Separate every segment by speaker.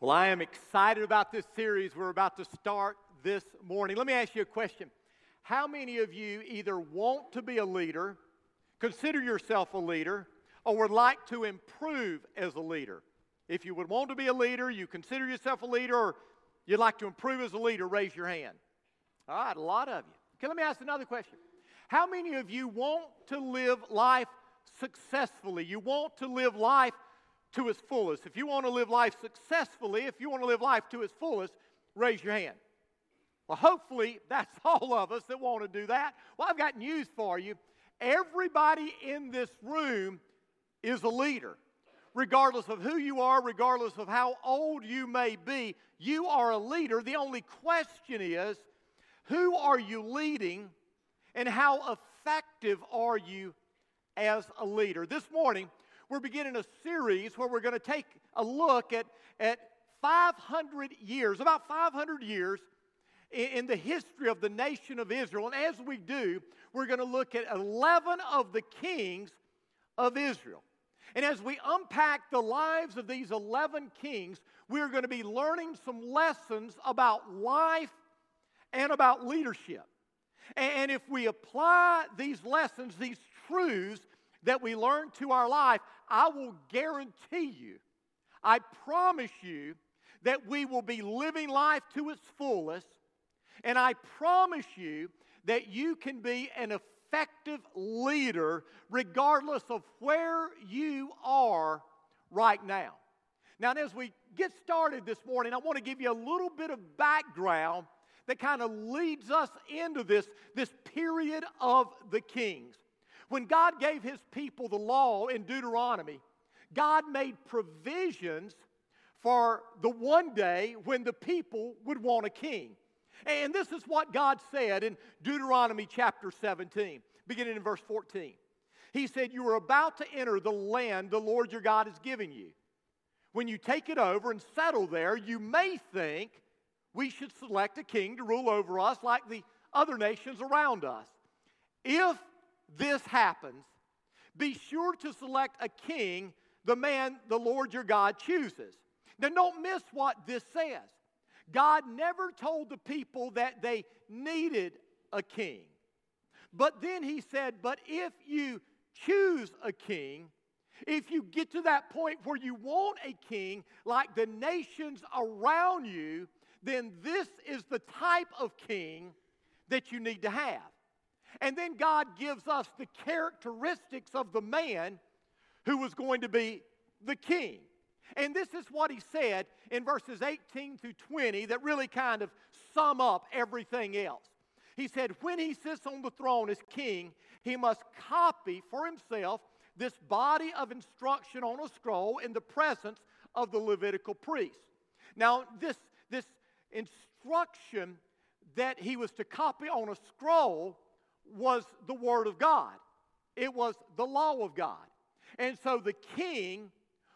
Speaker 1: Well, I am excited about this series we're about to start this morning. Let me ask you a question. How many of you either want to be a leader, consider yourself a leader, or would like to improve as a leader? If you would want to be a leader, you consider yourself a leader, or you'd like to improve as a leader, raise your hand. All right, a lot of you. Okay, let me ask another question. How many of you want to live life successfully? You want to live life to its fullest. If you want to live life successfully, if you want to live life to its fullest, raise your hand. Well, hopefully, that's all of us that want to do that. Well, I've got news for you. Everybody in this room is a leader. Regardless of who you are, regardless of how old you may be, you are a leader. The only question is who are you leading and how effective are you as a leader? This morning, we're beginning a series where we're going to take a look at, at 500 years, about 500 years in, the history of the nation of Israel. And as we do, we're going to look at 11 of the kings of Israel. And as we unpack the lives of these 11 kings, we're going to be learning some lessons about life and about leadership. And if we apply these lessons, these truths that we learn to our life, I will guarantee you, I promise you, that we will be living life to its fullest. And I promise you that you can be an effective leader regardless of where you are right now. Now, as we get started this morning, I want to give you a little bit of background that kind of leads us into this, this period of the kings. When God gave his people the law in Deuteronomy, God made provisions for the one day when the people would want a king. And this is what God said in Deuteronomy chapter 17, beginning in verse 14. He said, You are about to enter the land the Lord your God has given you. When you take it over and settle there, you may think we should select a king to rule over us like the other nations around us. If this happens, be sure to select a king, the man the Lord your God chooses. Now, don't miss what this says. God never told the people that they needed a king. But then he said, But if you choose a king, if you get to that point where you want a king like the nations around you, then this is the type of king that you need to have. And then God gives us the characteristics of the man who was going to be the king. And this is what he said in verses 18 through 20 that really kind of sum up everything else. He said, When he sits on the throne as king, he must copy for himself this body of instruction on a scroll in the presence of the Levitical priest. Now, this, this instruction that he was to copy on a scroll was the Word of God, it was the law of God. And so the king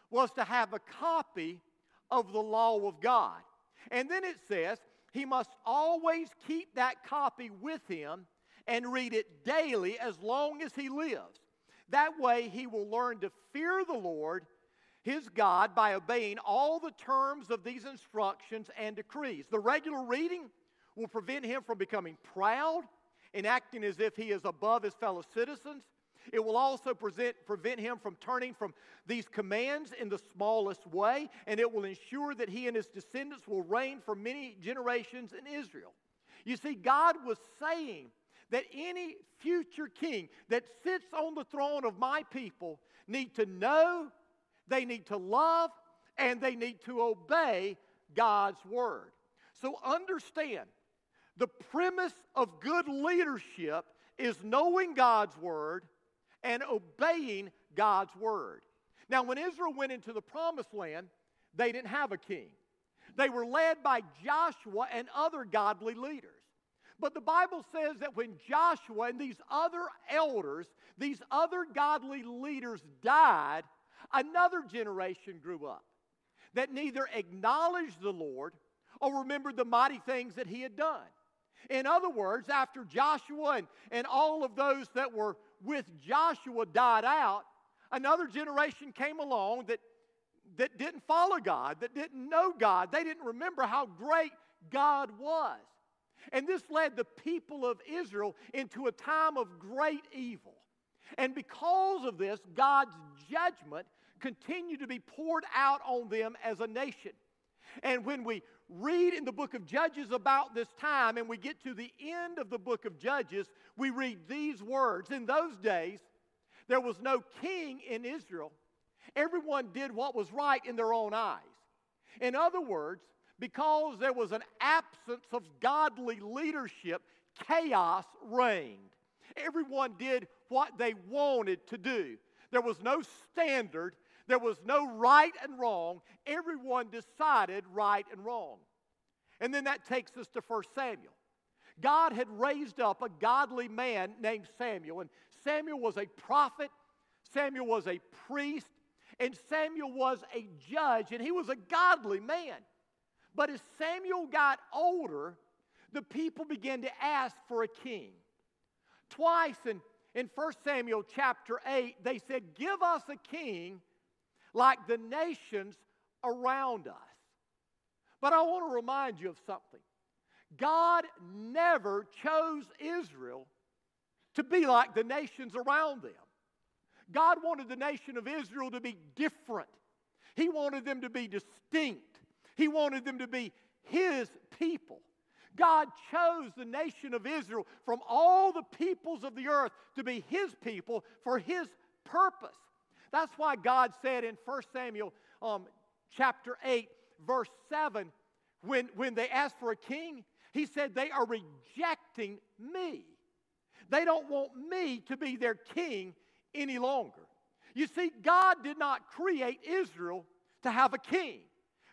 Speaker 1: was to have a copy of the law of God. And then it says he must always keep that copy with him and read it daily as long as he lives. That way he will learn to fear the Lord his God by obeying all the terms of these instructions and decrees. The regular reading will prevent him from becoming proud and acting as if he is above his fellow citizens. It will also present, prevent him from turning from these commands in the smallest way, and it will ensure that he and his descendants will reign for many generations in Israel. You see, God was saying that any future king that sits on the throne of my people need to know they need to love, and they need to obey God's word. So understand the premise of good leadership is knowing God's word and obeying God's word. Now, when Israel went into the promised land, they didn't have a king. They were led by Joshua and other godly leaders. But the Bible says that when Joshua and these other elders, these other godly leaders died, another generation grew up that neither acknowledged the Lord or remembered the mighty things that he had done. In other words, after Joshua and, and all of those that were with Joshua died out, another generation came along that that didn't follow God, that didn't know God. They didn't remember how great God was. And this led the people of Israel into a time of great evil. And because of this, God's judgment continued to be poured out on them as a nation. And when we read in the book of Judges about this time and we get to the end of the book of Judges, we read these words In those days, there was no king in Israel. Everyone did what was right in their own eyes. In other words, because there was an absence of godly leadership, chaos reigned. Everyone did what they wanted to do. There was no standard, there was no right and wrong. Everyone decided right and wrong. And then that takes us to 1 Samuel. God had raised up a godly man named Samuel, and Samuel was a prophet, Samuel was a priest, and Samuel was a judge, and he was a godly man. But as Samuel got older, the people began to ask for a king. Twice in, in 1 Samuel chapter 8, they said, Give us a king like the nations around us. But I want to remind you of something God never chose Israel to be like the nations around them. God wanted the nation of Israel to be different, He wanted them to be distinct, He wanted them to be His people. God chose the nation of Israel from all the peoples of the earth to be His people for His purpose. That's why God said in 1 Samuel um, chapter 8, verse 7, when, when they asked for a king, He said, They are rejecting me. They don't want me to be their king any longer. You see, God did not create Israel to have a king.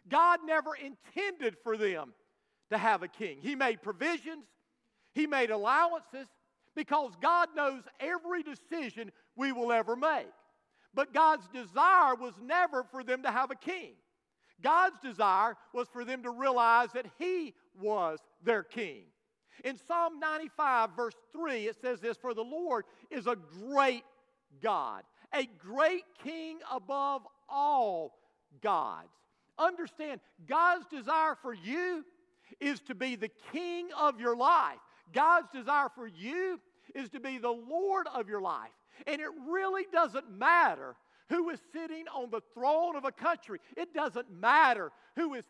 Speaker 1: God never intended for them to have a king. He made provisions, He made allowances, because God knows every decision we will ever make. But God's desire was never for them to have a king. God's desire was for them to realize that He was their king. In Psalm 95, verse 3, it says this For the Lord is a great God, a great king above all gods. Understand, God's desire for you is to be the king of your life. God's desire for you is to be the Lord of your life. And it really doesn't matter who is sitting on the throne of a country. It doesn't matter who is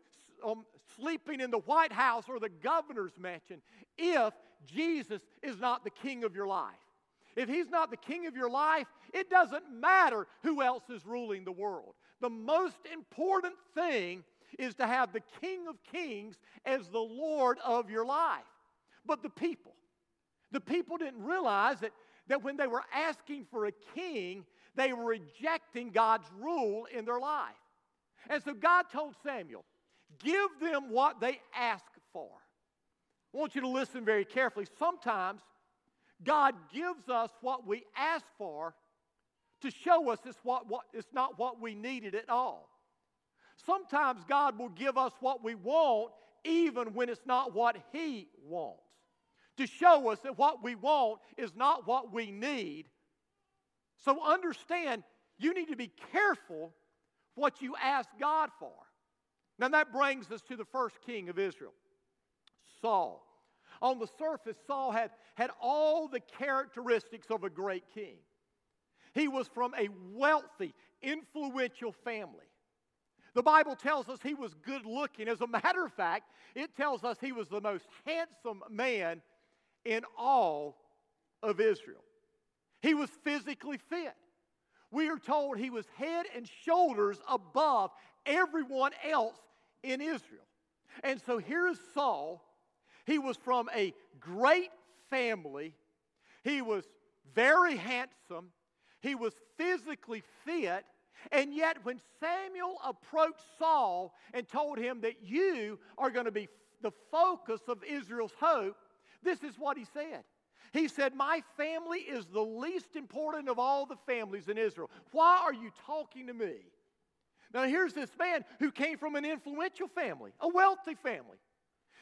Speaker 1: um, sleeping in the White House or the governor's mansion if Jesus is not the king of your life. If he's not the king of your life, it doesn't matter who else is ruling the world. The most important thing is to have the King of Kings as the Lord of your life. But the people, the people didn't realize that that when they were asking for a king, they were rejecting God's rule in their life. And so God told Samuel, Give them what they ask for. I want you to listen very carefully. Sometimes God gives us what we ask for to show us it's, what, what, it's not what we needed at all. Sometimes God will give us what we want even when it's not what He wants to show us that what we want is not what we need. So understand, you need to be careful what you ask God for. Now that brings us to the first king of Israel, Saul. On the surface, Saul had, had all the characteristics of a great king. He was from a wealthy, influential family. The Bible tells us he was good looking. As a matter of fact, it tells us he was the most handsome man in all of Israel. He was physically fit. We are told he was head and shoulders above everyone else in Israel. And so here is Saul. He was from a great family. He was very handsome. He was physically fit. And yet, when Samuel approached Saul and told him that you are going to be the focus of Israel's hope, this is what he said. He said, My family is the least important of all the families in Israel. Why are you talking to me? Now, here's this man who came from an influential family, a wealthy family.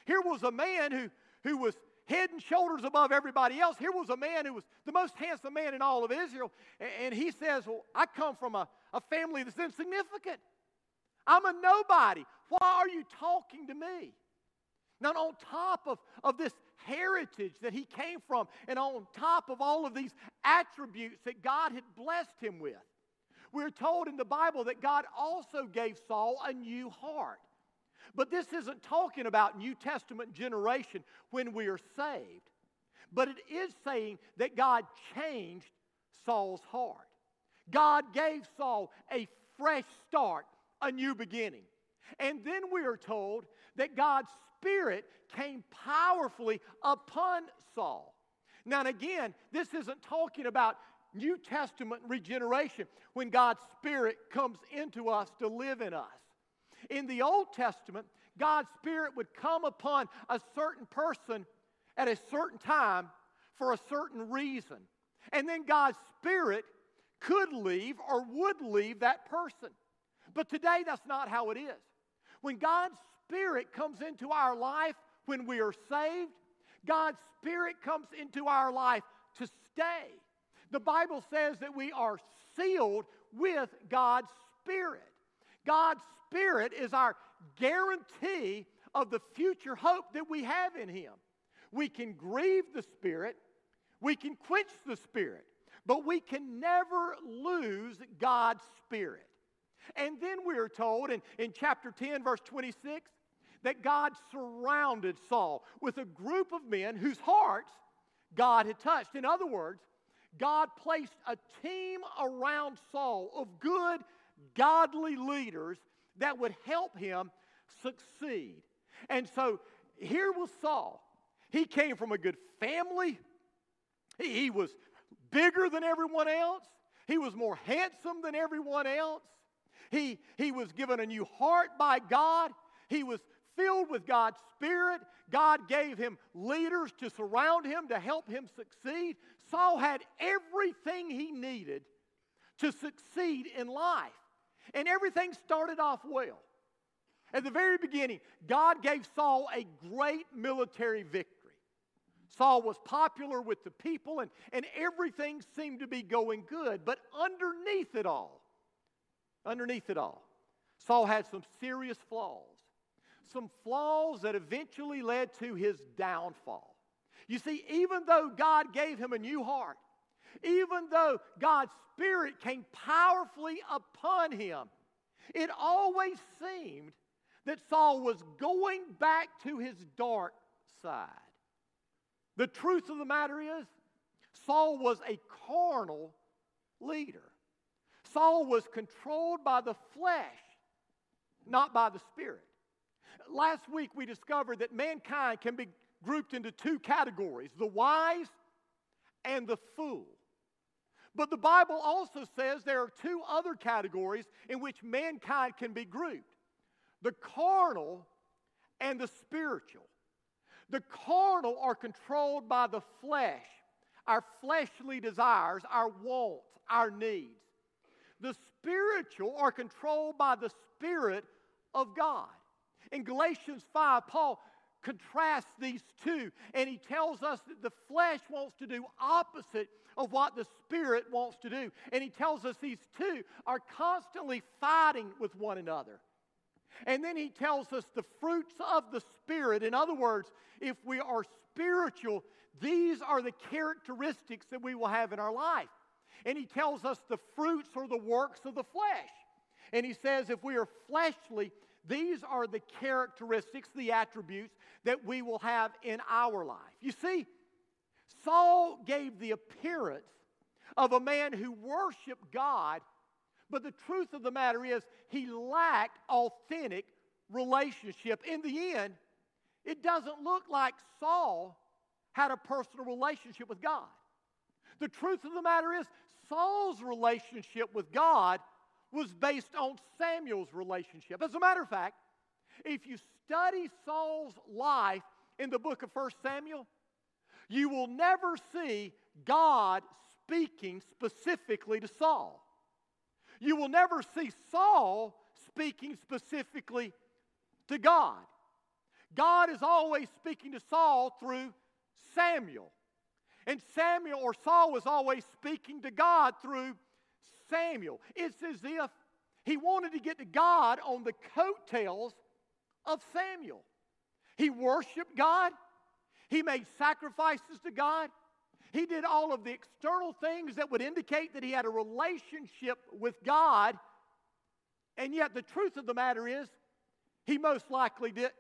Speaker 1: Here was a man who, who was head and shoulders above everybody else. Here was a man who was the most handsome man in all of Israel. And he says, Well, I come from a, a family that's insignificant. I'm a nobody. Why are you talking to me? Now, on top of, of this heritage that he came from, and on top of all of these attributes that God had blessed him with, we're told in the Bible that God also gave Saul a new heart. But this isn't talking about New Testament generation when we are saved. But it is saying that God changed Saul's heart. God gave Saul a fresh start, a new beginning. And then we are told that God's Spirit came powerfully upon Saul. Now, and again, this isn't talking about New Testament regeneration when God's Spirit comes into us to live in us. In the Old Testament, God's Spirit would come upon a certain person at a certain time for a certain reason. And then God's Spirit could leave or would leave that person. But today, that's not how it is. When God's Spirit comes into our life when we are saved, God's Spirit comes into our life to stay. The Bible says that we are sealed with God's Spirit. God's Spirit is our guarantee of the future hope that we have in Him. We can grieve the Spirit, we can quench the Spirit, but we can never lose God's Spirit. And then we are told in, in chapter 10, verse 26, that God surrounded Saul with a group of men whose hearts God had touched. In other words, God placed a team around Saul of good, godly leaders that would help him succeed. And so here was Saul. He came from a good family, he was bigger than everyone else, he was more handsome than everyone else. He, he was given a new heart by God. He was filled with God's Spirit. God gave him leaders to surround him to help him succeed. Saul had everything he needed to succeed in life. And everything started off well. At the very beginning, God gave Saul a great military victory. Saul was popular with the people, and, and everything seemed to be going good. But underneath it all, underneath it all, Saul had some serious flaws. Some flaws that eventually led to his downfall. You see, even though God gave him a new heart, even though God's Spirit came powerfully upon him, it always seemed that Saul was going back to his dark side. The truth of the matter is, Saul was a carnal leader. Saul was controlled by the flesh, not by the Spirit. Last week we discovered that mankind can be grouped into two categories the wise and the fool. But the Bible also says there are two other categories in which mankind can be grouped the carnal and the spiritual. The carnal are controlled by the flesh, our fleshly desires, our wants, our needs. The spiritual are controlled by the Spirit of God. In Galatians 5, Paul contrasts these two, and he tells us that the flesh wants to do opposite of what the Spirit wants to do. And he tells us these two are constantly fighting with one another. And then he tells us the fruits of the Spirit. In other words, if we are spiritual, these are the characteristics that we will have in our life. And he tells us the fruits are the works of the flesh. And he says if we are fleshly, these are the characteristics, the attributes that we will have in our life. You see, Saul gave the appearance of a man who worshiped God, but the truth of the matter is he lacked authentic relationship. In the end, it doesn't look like Saul had a personal relationship with God. The truth of the matter is, Saul's relationship with God was based on Samuel's relationship. As a matter of fact, if you study Saul's life in the book of 1 Samuel, you will never see God speaking specifically to Saul. You will never see Saul speaking specifically to God. God is always speaking to Saul through Samuel. And Samuel or Saul was always speaking to God through Samuel. It's as if he wanted to get to God on the coattails of Samuel. He worshiped God, he made sacrifices to God. He did all of the external things that would indicate that he had a relationship with God. And yet, the truth of the matter is, he most likely didn't.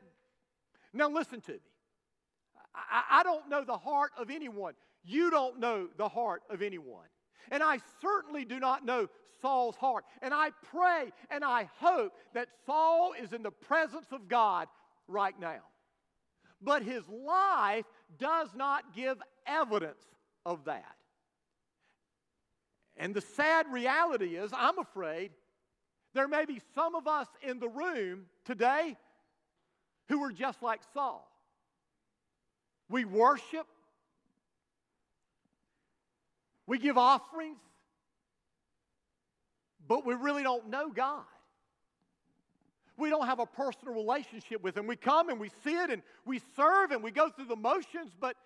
Speaker 1: Now, listen to me. I, I, don't know the heart of anyone. You don't know the heart of anyone. And I certainly do not know Saul's heart. And I pray and I hope that Saul is in the presence of God right now. But his life does not give evidence of that. And the sad reality is, I'm afraid, there may be some of us in the room today who are just like Saul. We worship, we give offerings, but we really don't know God. We don't have a personal relationship with Him. We come and we sit and we serve and we go through the motions, but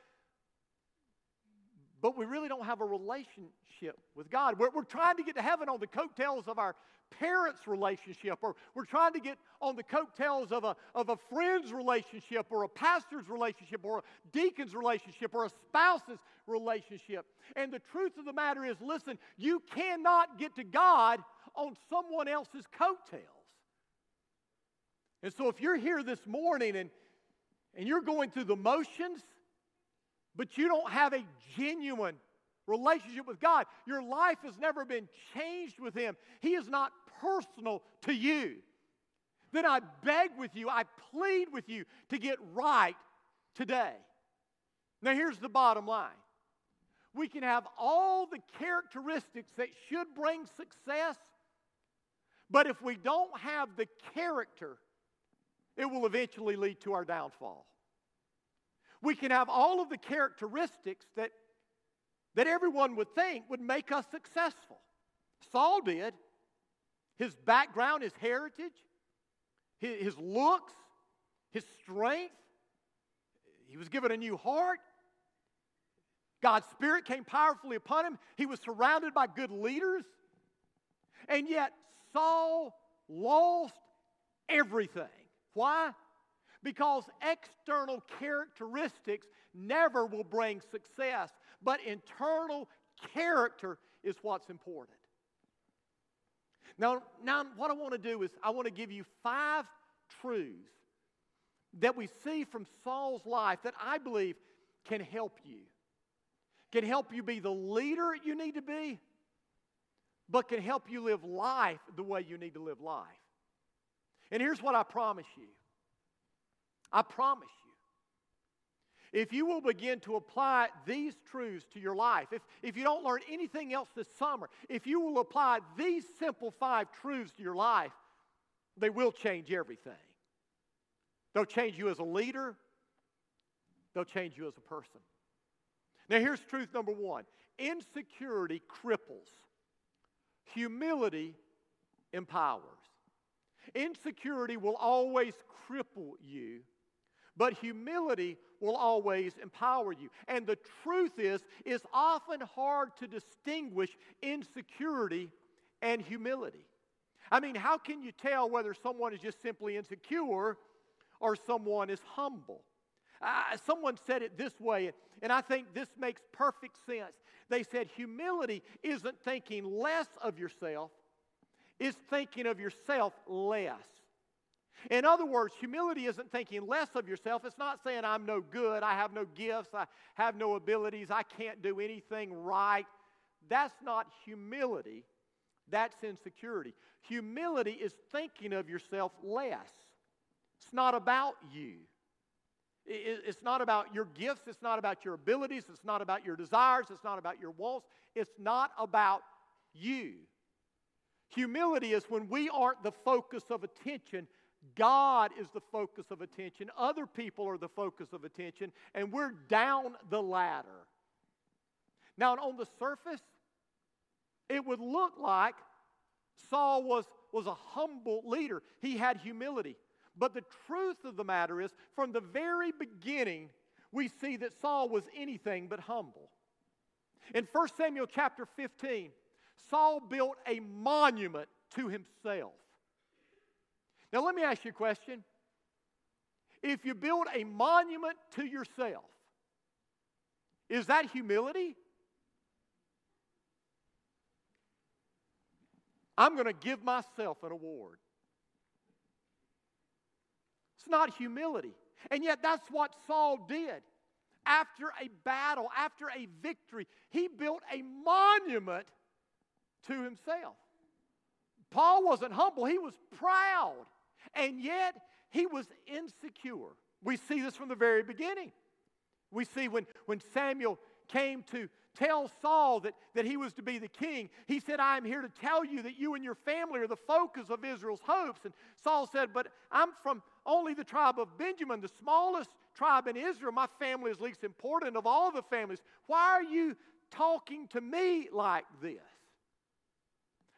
Speaker 1: but we really don't have a relationship with God. We're, we're trying to get to heaven on the coattails of our parents' relationship, or we're trying to get on the coattails of a, of a friend's relationship, or a pastor's relationship, or a deacon's relationship, or a spouse's relationship. And the truth of the matter is listen, you cannot get to God on someone else's coattails. And so if you're here this morning and, and you're going through the motions, but you don't have a genuine relationship with God, your life has never been changed with Him, He is not personal to you, then I beg with you, I plead with you to get right today. Now, here's the bottom line. We can have all the characteristics that should bring success, but if we don't have the character, it will eventually lead to our downfall we can have all of the characteristics that, that everyone would think would make us successful. Saul did. His background, his heritage, his, his looks, his strength. He was given a new heart. God's Spirit came powerfully upon him. He was surrounded by good leaders. And yet, Saul lost everything. Why? Because external characteristics never will bring success, but internal character is what's important. Now, now what I want to do is I want to give you five truths that we see from Saul's life that I believe can help you. Can help you be the leader you need to be, but can help you live life the way you need to live life. And here's what I promise you I promise you. If you will begin to apply these truths to your life, if, if you don't learn anything else this summer, if you will apply these simple five truths to your life, they will change everything. They'll change you as a leader, they'll change you as a person. Now, here's truth number one insecurity cripples, humility empowers. Insecurity will always cripple you but humility will always empower you. And the truth is, it's often hard to distinguish insecurity and humility. I mean, how can you tell whether someone is just simply insecure or someone is humble? Uh, someone said it this way, and I think this makes perfect sense. They said humility isn't thinking less of yourself, it's thinking of yourself less. In other words, humility isn't thinking less of yourself. It's not saying, I'm no good, I have no gifts, I have no abilities, I can't do anything right. That's not humility, that's insecurity. Humility is thinking of yourself less. It's not about you. It's not about your gifts. It's not about your abilities. It's not about your desires. It's not about your wants. It's not about you. Humility is when we aren't the focus of attention, God is the focus of attention, other people are the focus of attention, and we're down the ladder. Now, on the surface, it would look like Saul was, was a humble leader, he had humility. But the truth of the matter is, from the very beginning, we see that Saul was anything but humble. In 1 Samuel chapter 15, Saul built a monument to himself. Now, let me ask you a question. If you build a monument to yourself, is that humility? I'm going to give myself an award. It's not humility. And yet, that's what Saul did. After a battle, after a victory, he built a monument to himself. Paul wasn't humble, he was proud. And yet, he was insecure. We see this from the very beginning. We see when, when Samuel came to tell Saul that, that he was to be the king, he said, I am here to tell you that you and your family are the focus of Israel's hopes. And Saul said, But I'm from only the tribe of Benjamin, the smallest tribe in Israel. My family is least important of all the families. Why are you talking to me like this?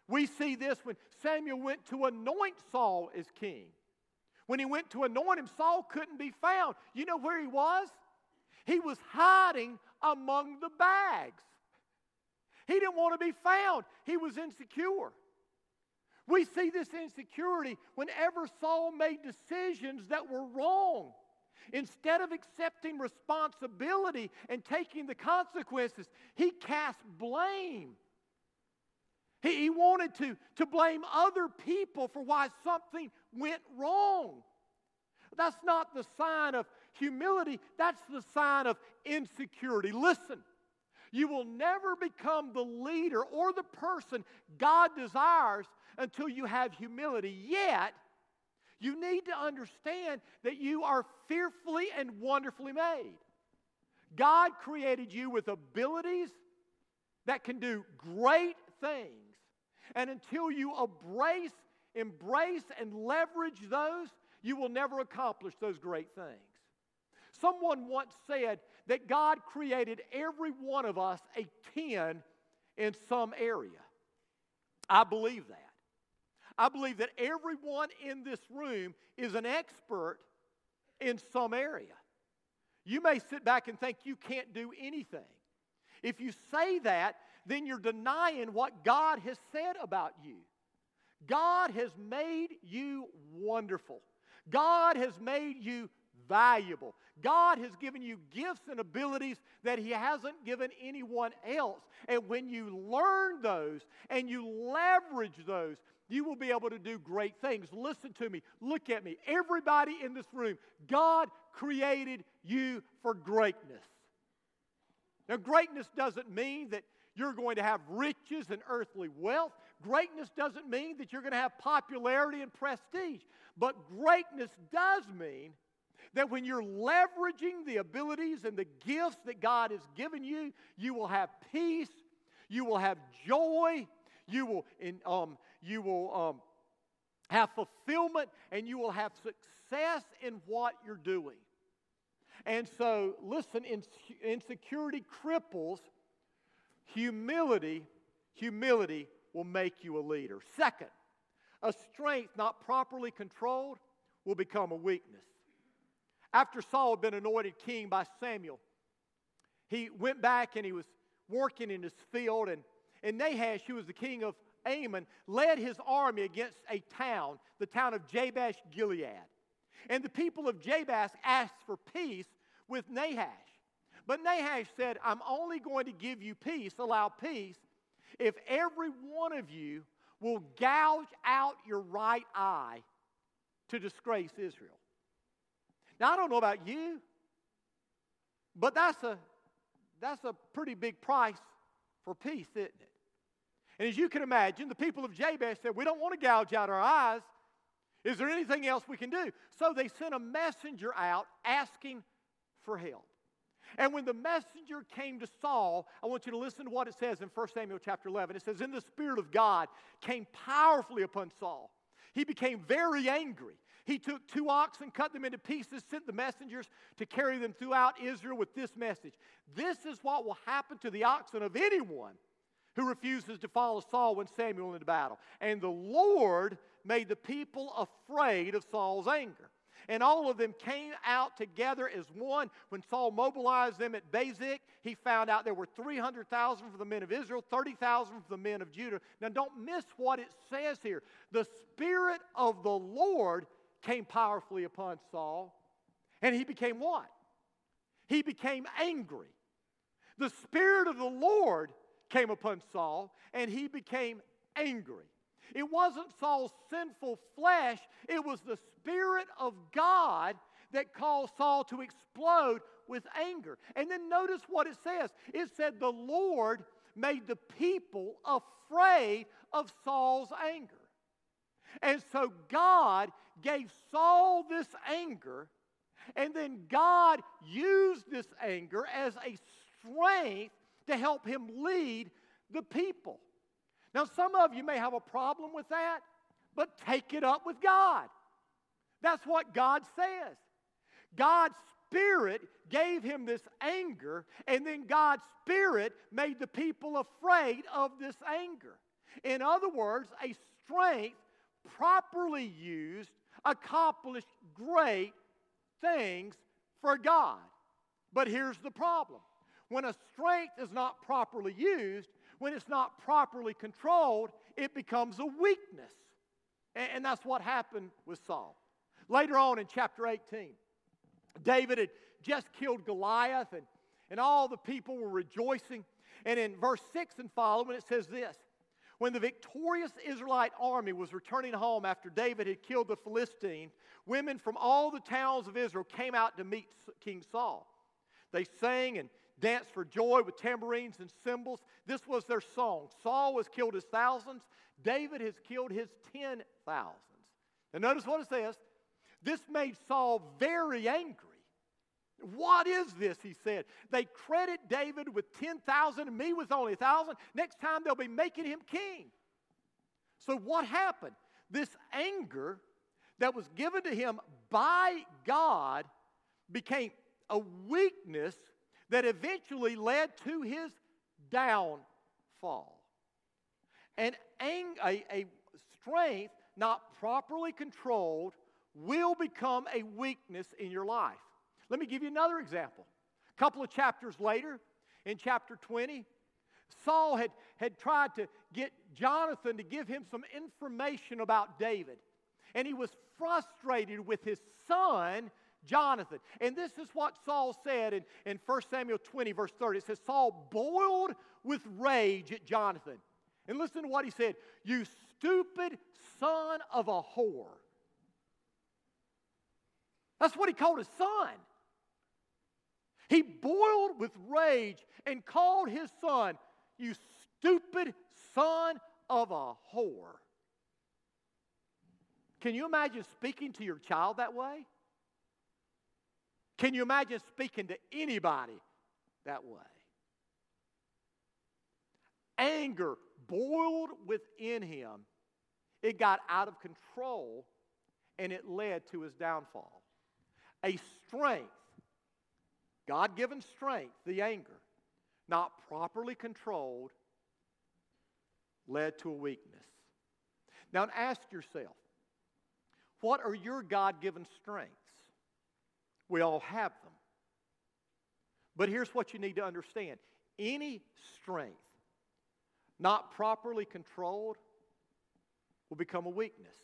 Speaker 1: We see this when Samuel went to anoint Saul as king. When he went to anoint him, Saul couldn't be found. You know where he was? He was hiding among the bags. He didn't want to be found, he was insecure. We see this insecurity whenever Saul made decisions that were wrong. Instead of accepting responsibility and taking the consequences, he cast blame. He, he wanted to, to blame other people for why something went wrong. That's not the sign of humility, that's the sign of insecurity. Listen, you will never become the leader or the person God desires until you have humility. Yet, you need to understand that you are fearfully and wonderfully made. God created you with abilities that can do great things. And until you embrace, embrace and leverage those, you will never accomplish those great things. Someone once said that God created every one of us a 10 in some area. I believe that. I believe that everyone in this room is an expert in some area. You may sit back and think you can't do anything. If you say that, then you're denying what God has said about you. God has made you wonderful. God has made you valuable. God has given you gifts and abilities that He hasn't given anyone else. And when you learn those and you leverage those, you will be able to do great things. Listen to me. Look at me. Everybody in this room, God created you for greatness. Now, greatness doesn't mean that you're going to have riches and earthly wealth. Greatness doesn't mean that you're going to have popularity and prestige. But greatness does mean that when you're leveraging the abilities and the gifts that God has given you, you will have peace, you will have joy, you will, in, um, you will um, have fulfillment, and you will have success in what you're doing. And so, listen, insecurity cripples humility. Humility will make you a leader. Second, a strength not properly controlled will become a weakness. After Saul had been anointed king by Samuel, he went back and he was working in his field, and, and Nahash, who was the king of Ammon, led his army against a town, the town of Jabesh Gilead. And the people of Jabesh asked for peace with Nahash. But Nahash said, I'm only going to give you peace, allow peace, if every one of you will gouge out your right eye to disgrace Israel. Now, I don't know about you, but that's a, that's a pretty big price for peace, isn't it? And as you can imagine, the people of Jabesh said, We don't want to gouge out our eyes. Is there anything else we can do? So they sent a messenger out asking for help. And when the messenger came to Saul, I want you to listen to what it says in 1 Samuel chapter 11. It says, In the Spirit of God came powerfully upon Saul. He became very angry. He took two oxen, cut them into pieces, sent the messengers to carry them throughout Israel with this message This is what will happen to the oxen of anyone who refuses to follow Saul when Samuel into battle. And the Lord made the people afraid of Saul's anger. And all of them came out together as one. When Saul mobilized them at Bezek, he found out there were 300,000 for the men of Israel, 30,000 for the men of Judah. Now, don't miss what it says here. The Spirit of the Lord came powerfully upon Saul, and he became what? He became angry. The Spirit of the Lord came upon Saul, and he became angry. It wasn't Saul's sinful flesh, it was the Spirit of God that caused Saul to explode with anger. And then notice what it says it said, The Lord made the people afraid of Saul's anger. And so God gave Saul this anger, and then God used this anger as a strength to help him lead the people. Now, some of you may have a problem with that, but take it up with God. That's what God says. God's Spirit gave him this anger, and then God's Spirit made the people afraid of this anger. In other words, a strength properly used accomplished great things for God. But here's the problem when a strength is not properly used, when it's not properly controlled, it becomes a weakness. And, that's what happened with Saul. Later on in chapter 18, David had just killed Goliath, and, and all the people were rejoicing. And in verse 6 and following, it says this When the victorious Israelite army was returning home after David had killed the Philistine, women from all the towns of Israel came out to meet King Saul. They sang and danced for joy with tambourines and cymbals. This was their song. Saul has killed his thousands, David has killed his ten thousands. And notice what it says this made Saul very angry. What is this? He said. They credit David with 10,000 and me with only 1,000. Next time they'll be making him king. So, what happened? This anger that was given to him by God became a weakness that eventually led to his downfall. And a, a strength not properly controlled will become a weakness in your life. Let me give you another example. A couple of chapters later, in chapter 20, Saul had, had tried to get Jonathan to give him some information about David. And he was frustrated with his son Jonathan. And this is what Saul said in, in 1 Samuel 20, verse 30. It says, Saul boiled with rage at Jonathan. And listen to what he said You stupid son of a whore. That's what he called his son. He boiled with rage and called his son, You stupid son of a whore. Can you imagine speaking to your child that way? Can you imagine speaking to anybody that way? Anger boiled within him. It got out of control and it led to his downfall. A strength, God given strength, the anger, not properly controlled, led to a weakness. Now ask yourself what are your God given strengths? We all have them. But here's what you need to understand any strength not properly controlled will become a weakness.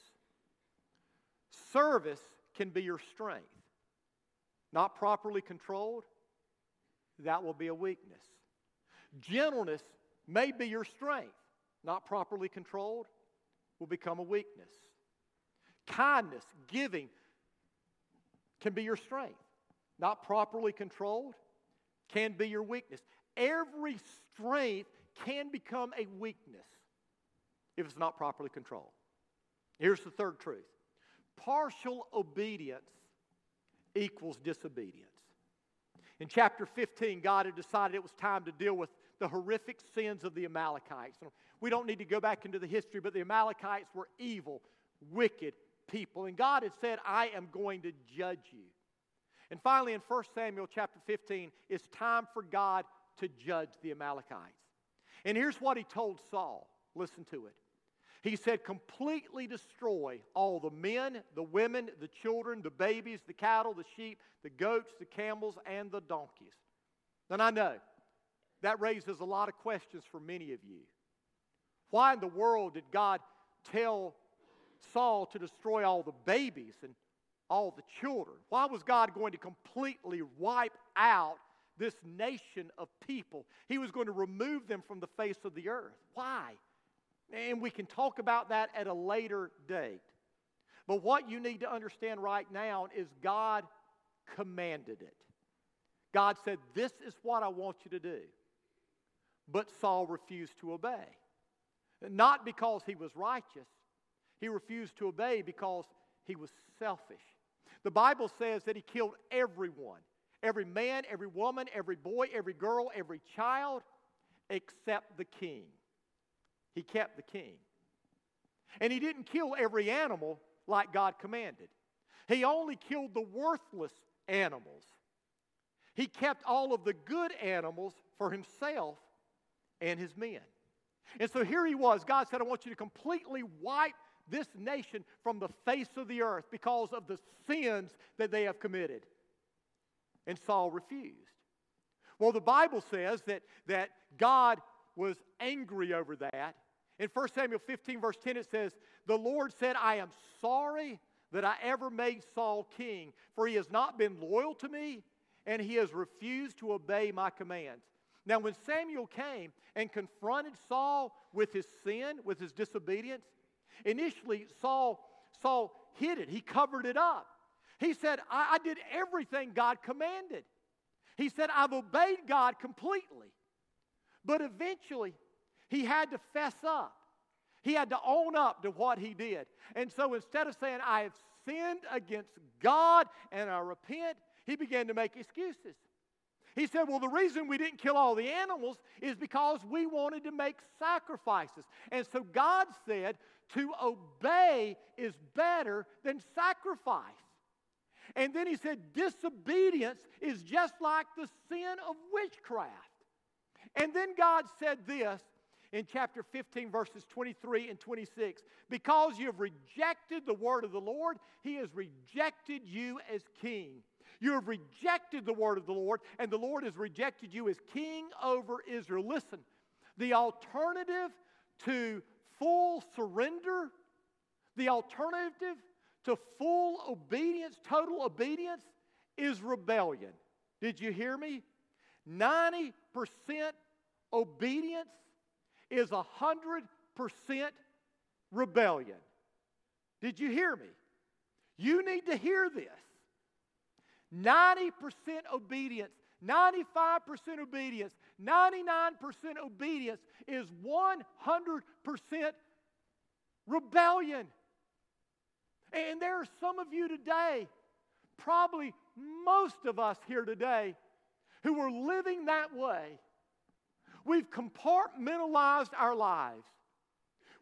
Speaker 1: Service can be your strength. Not properly controlled, that will be a weakness. Gentleness may be your strength. Not properly controlled, will become a weakness. Kindness, giving, can be your strength. Not properly controlled can be your weakness. Every strength can become a weakness if it's not properly controlled. Here's the third truth partial obedience equals disobedience. In chapter 15, God had decided it was time to deal with the horrific sins of the Amalekites. We don't need to go back into the history, but the Amalekites were evil, wicked, people. And God had said, I am going to judge you. And finally, in 1 Samuel chapter 15, it's time for God to judge the Amalekites. And here's what he told Saul. Listen to it. He said, completely destroy all the men, the women, the children, the babies, the cattle, the sheep, the goats, the camels, and the donkeys. And I know that raises a lot of questions for many of you. Why in the world did God tell Saul to destroy all the babies and all the children? Why was God going to completely wipe out this nation of people? He was going to remove them from the face of the earth. Why? And we can talk about that at a later date. But what you need to understand right now is God commanded it. God said, This is what I want you to do. But Saul refused to obey. Not because he was righteous, he refused to obey because he was selfish. The Bible says that he killed everyone every man, every woman, every boy, every girl, every child, except the king. He kept the king. And he didn't kill every animal like God commanded, he only killed the worthless animals. He kept all of the good animals for himself and his men. And so here he was. God said, I want you to completely wipe this nation from the face of the earth because of the sins that they have committed. And Saul refused. Well, the Bible says that, that God was angry over that. In 1 Samuel 15, verse 10, it says, The Lord said, I am sorry that I ever made Saul king, for he has not been loyal to me, and he has refused to obey my commands. Now, when Samuel came and confronted Saul with his sin, with his disobedience, initially Saul, Saul hid it, he covered it up. He said, I, I did everything God commanded. He said, I've obeyed God completely. But eventually, he had to fess up. He had to own up to what he did. And so instead of saying, I have sinned against God and I repent, he began to make excuses. He said, Well, the reason we didn't kill all the animals is because we wanted to make sacrifices. And so God said, To obey is better than sacrifice. And then he said, Disobedience is just like the sin of witchcraft. And then God said this in chapter 15, verses 23 and 26 Because you have rejected the word of the Lord, he has rejected you as king. You have rejected the word of the Lord, and the Lord has rejected you as king over Israel. Listen, the alternative to full surrender, the alternative to full obedience, total obedience, is rebellion. Did you hear me? 90% obedience is 100% rebellion. Did you hear me? You need to hear this. 90% obedience, 95% obedience, 99% obedience is 100% rebellion. And there are some of you today, probably most of us here today, who are living that way. We've compartmentalized our lives.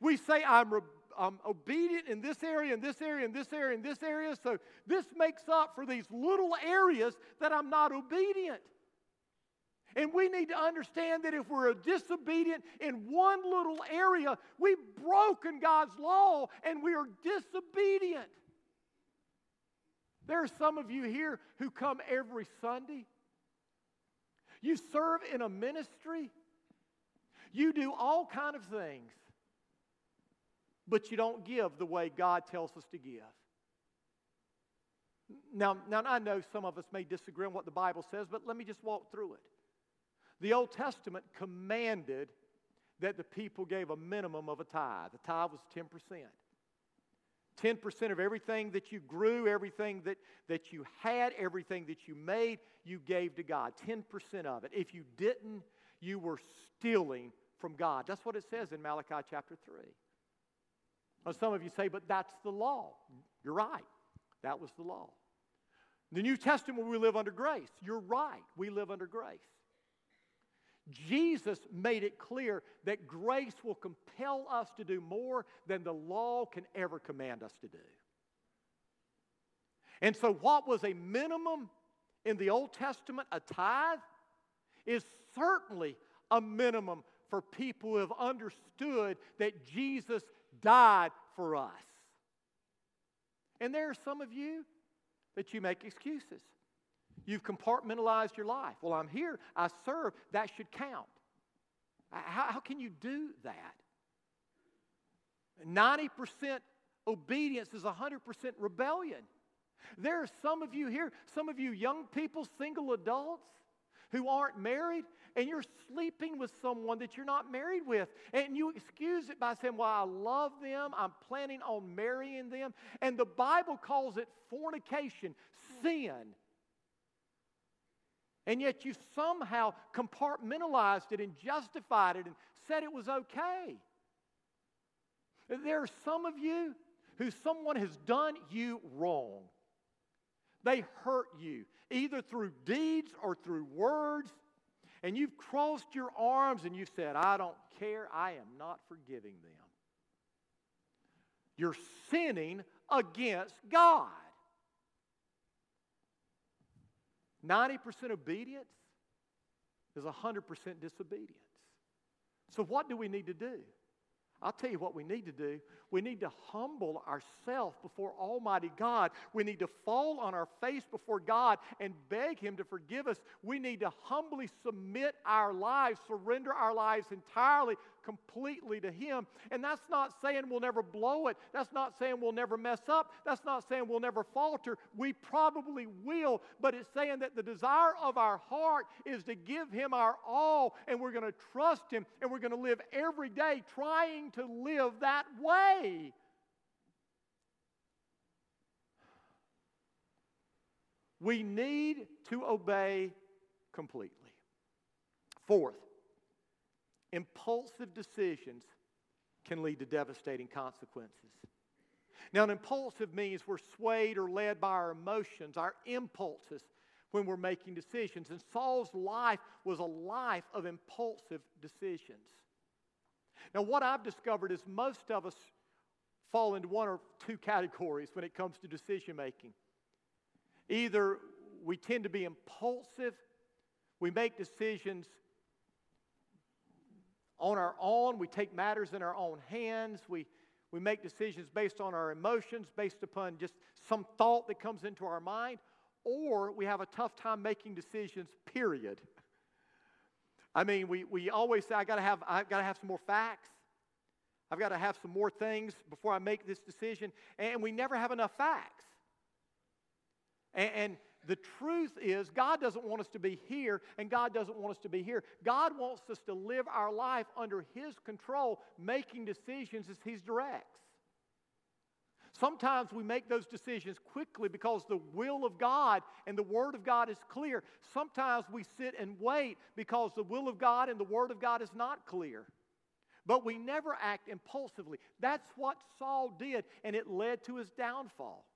Speaker 1: We say, I'm rebellious I'm obedient in this area, in this area, in this area, in this area. So this makes up for these little areas that I'm not obedient. And we need to understand that if we're disobedient in one little area, we've broken God's law and we are disobedient. There are some of you here who come every Sunday. You serve in a ministry. You do all kind of things but you don't give the way God tells us to give. Now, now, I know some of us may disagree on what the Bible says, but let me just walk through it. The Old Testament commanded that the people gave a minimum of a tithe. The tithe was 10%. 10% of everything that you grew, everything that, that you had, everything that you made, you gave to God. 10% of it. If you didn't, you were stealing from God. That's what it says in Malachi chapter 3. Now, some of you say, but that's the law. You're right. That was the law. The New Testament, we live under grace. You're right. We live under grace. Jesus made it clear that grace will compel us to do more than the law can ever command us to do. And so, what was a minimum in the Old Testament, a tithe, is certainly a minimum for people who have understood that Jesus died for us. And there are some of you that you make excuses. You've compartmentalized your life. Well, I'm here, I serve, that should count. How, how can you do that? 90% obedience is 100% rebellion. There are some of you here, some of you young people, single adults, who aren't married, and you're sleeping with someone that you're not married with. And you excuse it by saying, Well, I love them, I'm planning on marrying them. And the Bible calls it fornication, sin. And yet you somehow compartmentalized it and justified it and said it was okay. There are some of you who someone has done you wrong. They hurt you, either through deeds or through words. And you've crossed your arms and you've said, I don't care, I am not forgiving them. You're sinning against God. 90% obedience is 100% disobedience. So, what do we need to do? I'll tell you what we need to do. We need to humble ourselves before Almighty God. We need to fall on our face before God and beg Him to forgive us. We need to humbly submit our lives, surrender our lives entirely, completely to Him. And that's not saying we'll never blow it. That's not saying we'll never mess up. That's not saying we'll never falter. We probably will, but it's saying that the desire of our heart is to give Him our all, and we're going to trust Him, and we're going to live every day trying to live that way. We need to obey completely. Fourth, impulsive decisions can lead to devastating consequences. Now, an impulsive means we're swayed or led by our emotions, our impulses, when we're making decisions. And Saul's life was a life of impulsive decisions. Now, what I've discovered is most of us fall into one or two categories when it comes to decision making. Either we tend to be impulsive, we make decisions on our own, we take matters in our own hands, we, we make decisions based on our emotions, based upon just some thought that comes into our mind, or we have a tough time making decisions, period. I mean, we, we always say, I gotta have, I've got to have some more facts. I've got to have some more things before I make this decision. And we never have enough facts. And, and the truth is, God doesn't want us to be here, and God doesn't want us to be here. God wants us to live our life under His control, making decisions as He directs. Sometimes we make those decisions quickly because the will of God and the Word of God is clear. Sometimes we sit and wait because the will of God and the Word of God is not clear. But we never act impulsively. That's what Saul did, and it led to his downfall.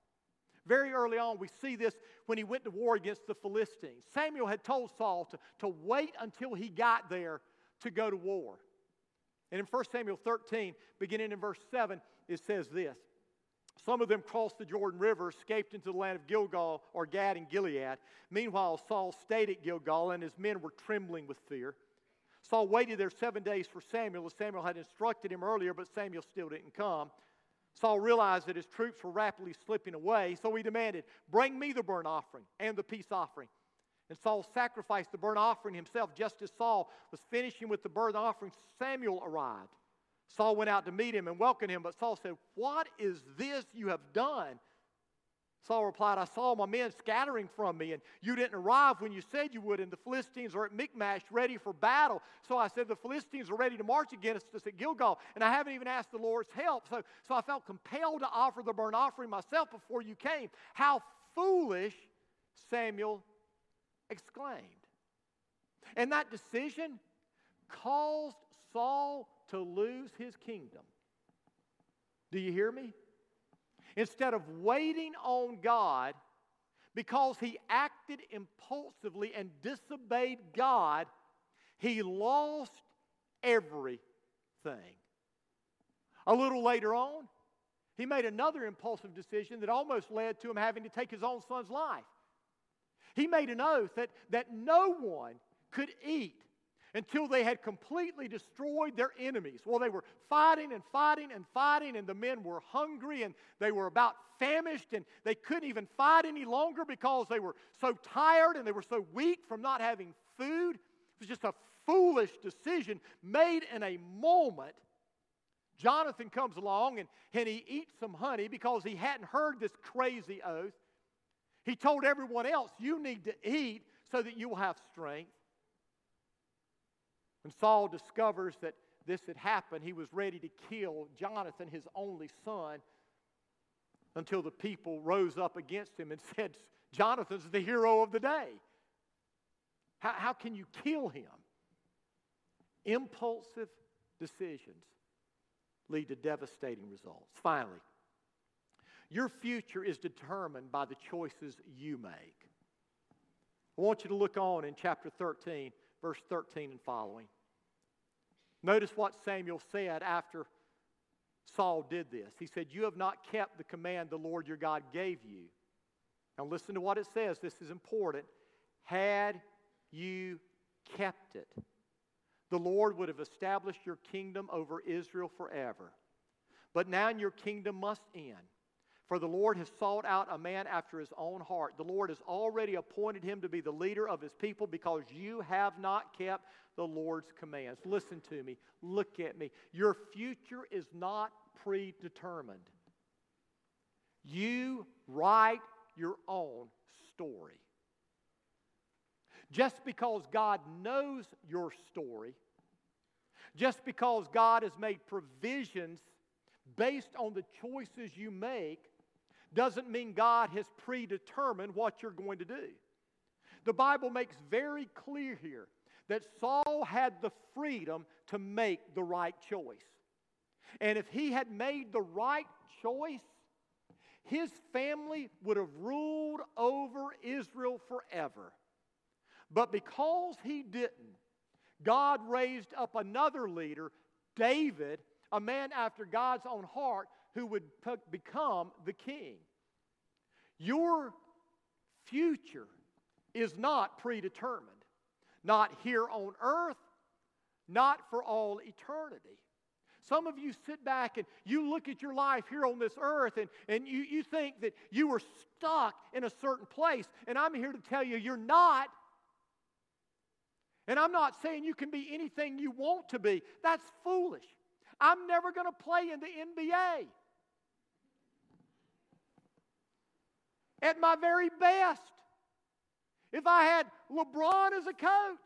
Speaker 1: Very early on, we see this when he went to war against the Philistines. Samuel had told Saul to, to wait until he got there to go to war. And in 1 Samuel 13, beginning in verse 7, it says this Some of them crossed the Jordan River, escaped into the land of Gilgal or Gad and Gilead. Meanwhile, Saul stayed at Gilgal, and his men were trembling with fear. Saul waited there seven days for Samuel, as Samuel had instructed him earlier, but Samuel still didn't come. Saul realized that his troops were rapidly slipping away, so he demanded, Bring me the burnt offering and the peace offering. And Saul sacrificed the burnt offering himself. Just as Saul was finishing with the burnt offering, Samuel arrived. Saul went out to meet him and welcomed him, but Saul said, What is this you have done? Saul replied, I saw my men scattering from me, and you didn't arrive when you said you would, and the Philistines are at Michmash ready for battle. So I said, The Philistines are ready to march against us at Gilgal, and I haven't even asked the Lord's help. So, so I felt compelled to offer the burnt offering myself before you came. How foolish, Samuel exclaimed. And that decision caused Saul to lose his kingdom. Do you hear me? Instead of waiting on God because he acted impulsively and disobeyed God, he lost everything. A little later on, he made another impulsive decision that almost led to him having to take his own son's life. He made an oath that, that no one could eat until they had completely destroyed their enemies. Well, they were fighting and fighting and fighting, and the men were hungry and they were about famished, and they couldn't even fight any longer because they were so tired and they were so weak from not having food. It was just a foolish decision made in a moment. Jonathan comes along and, and he eats some honey because he hadn't heard this crazy oath. He told everyone else, You need to eat so that you will have strength. When Saul discovers that this had happened, he was ready to kill Jonathan, his only son, until the people rose up against him and said, Jonathan's the hero of the day. How, how can you kill him? Impulsive decisions lead to devastating results. Finally, your future is determined by the choices you make. I want you to look on in chapter 13, verse 13 and following. Notice what Samuel said after Saul did this. He said, You have not kept the command the Lord your God gave you. Now, listen to what it says. This is important. Had you kept it, the Lord would have established your kingdom over Israel forever. But now your kingdom must end. For the Lord has sought out a man after his own heart. The Lord has already appointed him to be the leader of his people because you have not kept the Lord's commands. Listen to me. Look at me. Your future is not predetermined. You write your own story. Just because God knows your story, just because God has made provisions based on the choices you make, doesn't mean God has predetermined what you're going to do. The Bible makes very clear here that Saul had the freedom to make the right choice. And if he had made the right choice, his family would have ruled over Israel forever. But because he didn't, God raised up another leader, David, a man after God's own heart, who would become the king. Your future is not predetermined, not here on earth, not for all eternity. Some of you sit back and you look at your life here on this earth and, and you, you think that you were stuck in a certain place. And I'm here to tell you, you're not. And I'm not saying you can be anything you want to be. That's foolish. I'm never going to play in the NBA. At my very best, if I had LeBron as a coach,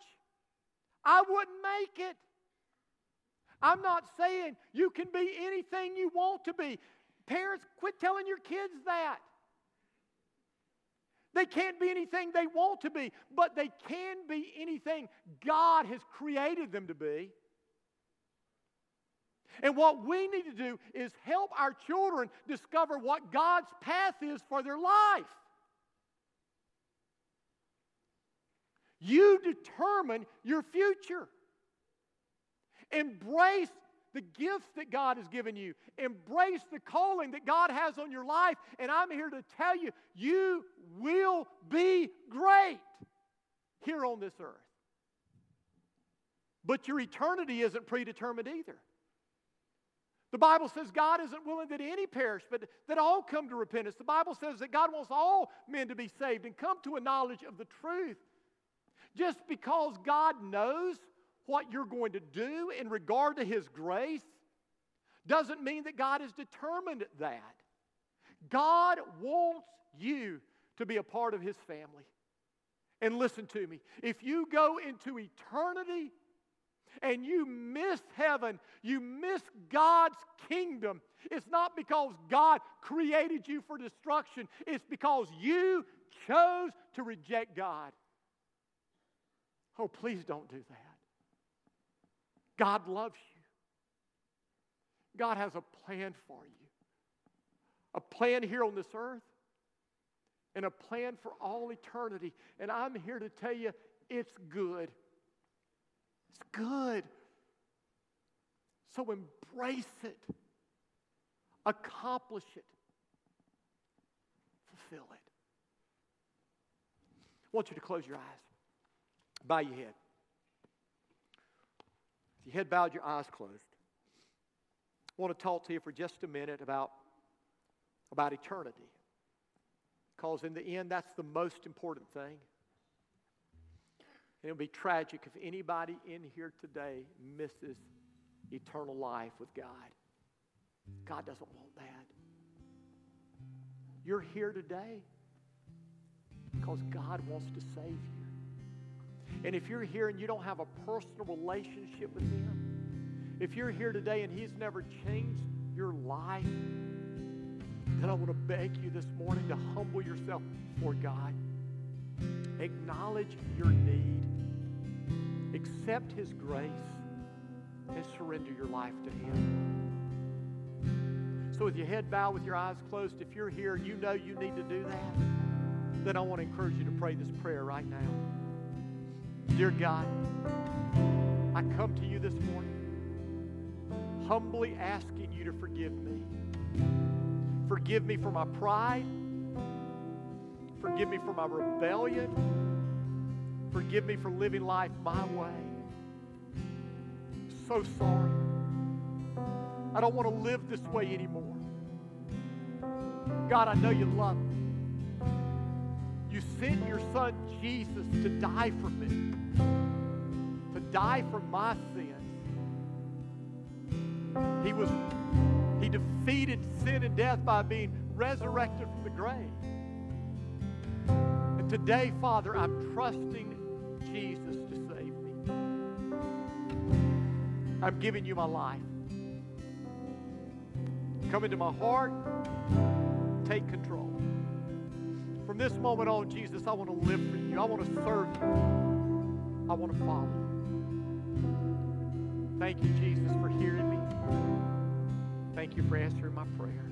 Speaker 1: I wouldn't make it. I'm not saying you can be anything you want to be. Parents, quit telling your kids that. They can't be anything they want to be, but they can be anything God has created them to be. And what we need to do is help our children discover what God's path is for their life. You determine your future. Embrace the gifts that God has given you. Embrace the calling that God has on your life. And I'm here to tell you, you will be great here on this earth. But your eternity isn't predetermined either. The Bible says God isn't willing that any perish, but that all come to repentance. The Bible says that God wants all men to be saved and come to a knowledge of the truth. Just because God knows what you're going to do in regard to His grace doesn't mean that God has determined that. God wants you to be a part of His family. And listen to me if you go into eternity and you miss heaven, you miss God's kingdom, it's not because God created you for destruction, it's because you chose to reject God. Oh, please don't do that. God loves you. God has a plan for you. A plan here on this earth and a plan for all eternity. And I'm here to tell you it's good. It's good. So embrace it, accomplish it, fulfill it. I want you to close your eyes, bow your head. If your head bowed, your eyes closed, I want to talk to you for just a minute about, about eternity. Because in the end, that's the most important thing. And it would be tragic if anybody in here today misses eternal life with God. God doesn't want that. You're here today because God wants to save you. And if you're here and you don't have a personal relationship with Him, if you're here today and He's never changed your life, then I want to beg you this morning to humble yourself before God. Acknowledge your need. Accept His grace and surrender your life to Him. So, with your head bowed, with your eyes closed, if you're here you know you need to do that, then I want to encourage you to pray this prayer right now. Dear God, I come to you this morning humbly asking you to forgive me. Forgive me for my pride. Forgive me for my rebellion. Forgive me for living life my way. So sorry. I don't want to live this way anymore. God, I know you love me. You sent your son Jesus to die for me, to die for my sins. He was he defeated sin and death by being resurrected from the grave. And today, Father, I'm trusting Jesus to save me. I'm giving you my life. Come into my heart. Take control. From this moment on, Jesus, I want to live for you. I want to serve you. I want to follow you. Thank you, Jesus, for hearing me. Thank you for answering my prayer.